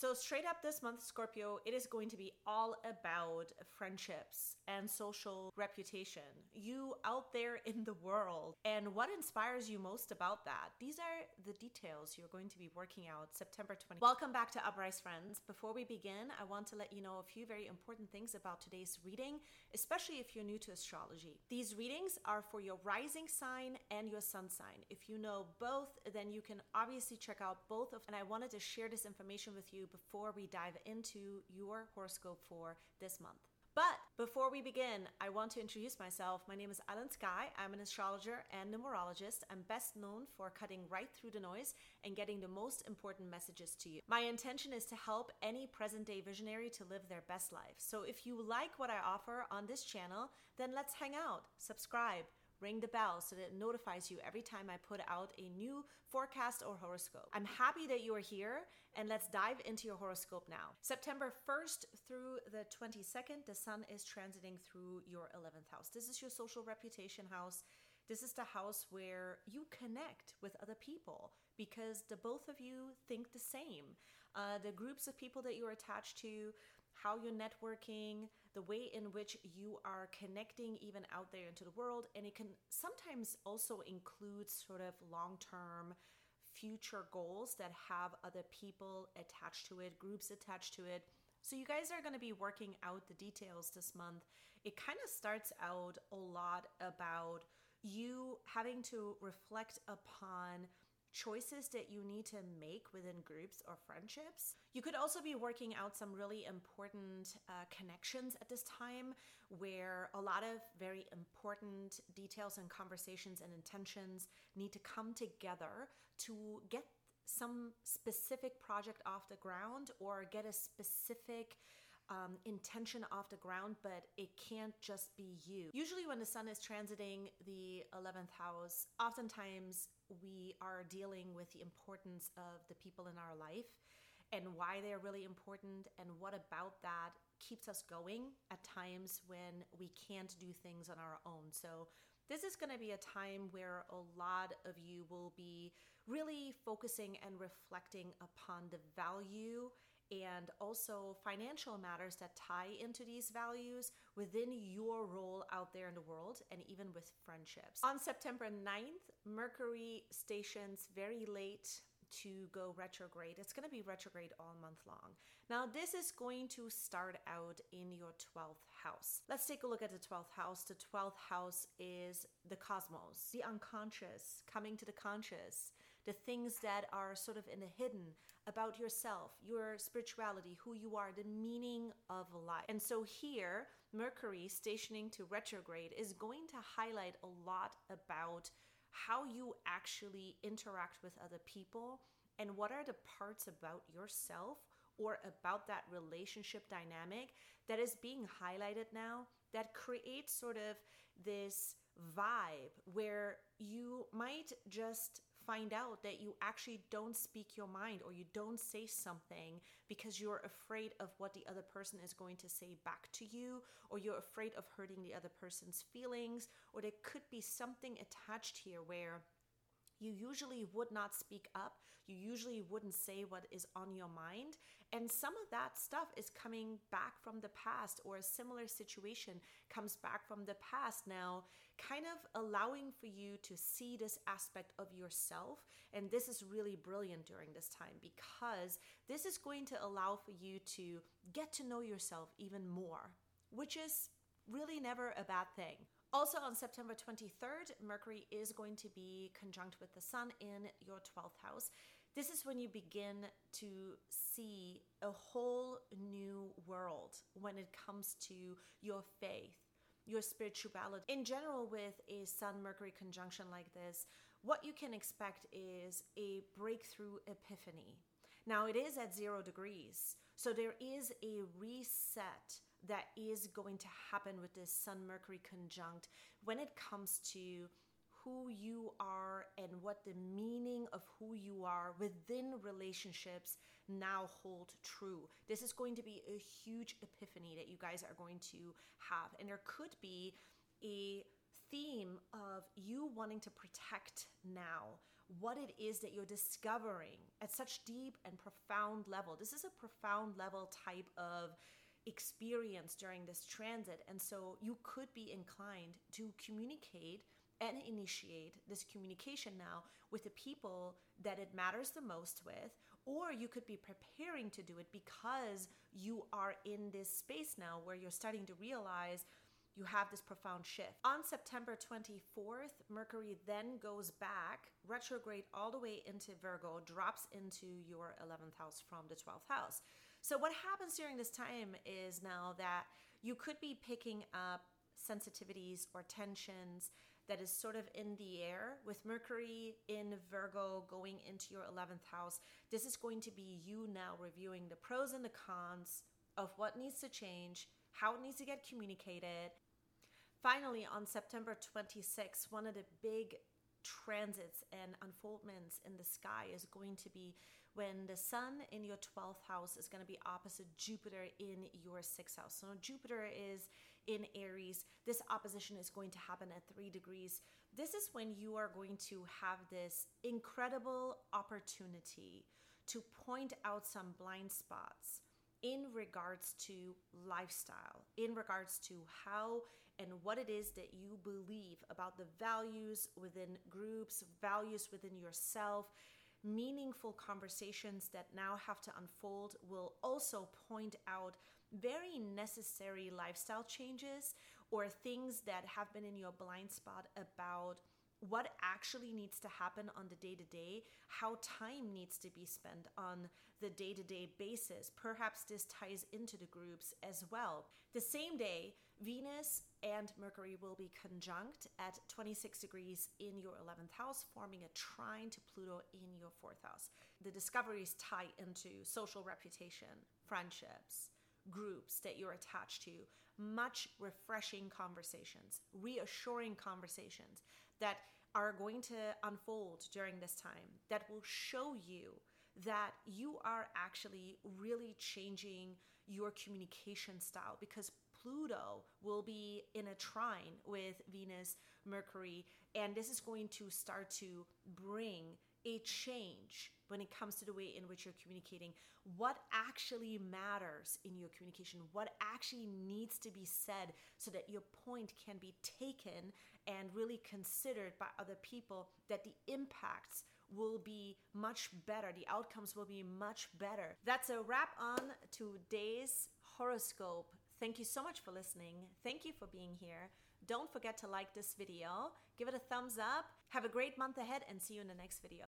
So, straight up this month, Scorpio, it is going to be all about friendships and social reputation. You out there in the world, and what inspires you most about that. These are the details you're going to be working out September 20. Welcome back to Uprise Friends. Before we begin, I want to let you know a few very important things about today's reading, especially if you're new to astrology. These readings are for your rising sign and your sun sign. If you know both, then you can obviously check out both of and I wanted to share this information with you before we dive into your horoscope for this month. But before we begin, I want to introduce myself. My name is Alan Sky. I'm an astrologer and numerologist. I'm best known for cutting right through the noise and getting the most important messages to you. My intention is to help any present day visionary to live their best life. So if you like what I offer on this channel, then let's hang out, subscribe, ring the bell so that it notifies you every time I put out a new forecast or horoscope. I'm happy that you are here and let's dive into your horoscope now. September 1st through the 22nd, the sun is transiting through your 11th house. This is your social reputation house. This is the house where you connect with other people because the both of you think the same. Uh, the groups of people that you're attached to, how you're networking, the way in which you are connecting even out there into the world. And it can sometimes also include sort of long term future goals that have other people attached to it, groups attached to it. So, you guys are going to be working out the details this month. It kind of starts out a lot about you having to reflect upon choices that you need to make within groups or friendships. You could also be working out some really important uh, connections at this time where a lot of very important details and conversations and intentions need to come together to get some specific project off the ground or get a specific um, intention off the ground, but it can't just be you. Usually, when the sun is transiting the 11th house, oftentimes we are dealing with the importance of the people in our life and why they're really important and what about that keeps us going at times when we can't do things on our own. So, this is going to be a time where a lot of you will be really focusing and reflecting upon the value and also financial matters that tie into these values within your role out there in the world and even with friendships. On September 9th, Mercury stations very late to go retrograde. It's going to be retrograde all month long. Now, this is going to start out in your 12th house. Let's take a look at the 12th house. The 12th house is the cosmos, the unconscious, coming to the conscious, the things that are sort of in the hidden about yourself, your spirituality, who you are, the meaning of life. And so here, Mercury stationing to retrograde is going to highlight a lot about how you actually interact with other people and what are the parts about yourself or about that relationship dynamic that is being highlighted now that creates sort of this vibe where you might just find out that you actually don't speak your mind or you don't say something because you're afraid of what the other person is going to say back to you or you're afraid of hurting the other person's feelings or there could be something attached here where you usually would not speak up. You usually wouldn't say what is on your mind. And some of that stuff is coming back from the past, or a similar situation comes back from the past now, kind of allowing for you to see this aspect of yourself. And this is really brilliant during this time because this is going to allow for you to get to know yourself even more, which is really never a bad thing. Also, on September 23rd, Mercury is going to be conjunct with the Sun in your 12th house. This is when you begin to see a whole new world when it comes to your faith, your spirituality. In general, with a Sun Mercury conjunction like this, what you can expect is a breakthrough epiphany. Now, it is at zero degrees, so there is a reset that is going to happen with this Sun Mercury conjunct when it comes to who you are and what the meaning of who you are within relationships now hold true. This is going to be a huge epiphany that you guys are going to have. And there could be a theme of you wanting to protect now what it is that you're discovering at such deep and profound level. This is a profound level type of experience during this transit. And so you could be inclined to communicate and initiate this communication now with the people that it matters the most with, or you could be preparing to do it because you are in this space now where you're starting to realize you have this profound shift. On September 24th, Mercury then goes back, retrograde all the way into Virgo, drops into your 11th house from the 12th house. So, what happens during this time is now that you could be picking up sensitivities or tensions that is sort of in the air with Mercury in Virgo going into your 11th house. This is going to be you now reviewing the pros and the cons of what needs to change, how it needs to get communicated. Finally, on September 26th, one of the big transits and unfoldments in the sky is going to be when the sun in your 12th house is going to be opposite Jupiter in your 6th house. So Jupiter is in Aries. This opposition is going to happen at 3 degrees. This is when you are going to have this incredible opportunity to point out some blind spots in regards to lifestyle, in regards to how and what it is that you believe about the values within groups, values within yourself. Meaningful conversations that now have to unfold will also point out very necessary lifestyle changes or things that have been in your blind spot about what actually needs to happen on the day to day, how time needs to be spent on the day to day basis. Perhaps this ties into the groups as well. The same day, Venus and Mercury will be conjunct at 26 degrees in your 11th house, forming a trine to Pluto in your 4th house. The discoveries tie into social reputation, friendships, groups that you're attached to, much refreshing conversations, reassuring conversations that are going to unfold during this time that will show you that you are actually really changing your communication style because Pluto will be in a trine with Venus, Mercury, and this is going to start to bring a change when it comes to the way in which you're communicating. What actually matters in your communication? What actually needs to be said so that your point can be taken and really considered by other people, that the impacts will be much better, the outcomes will be much better. That's a wrap on today's horoscope. Thank you so much for listening. Thank you for being here. Don't forget to like this video, give it a thumbs up. Have a great month ahead and see you in the next video.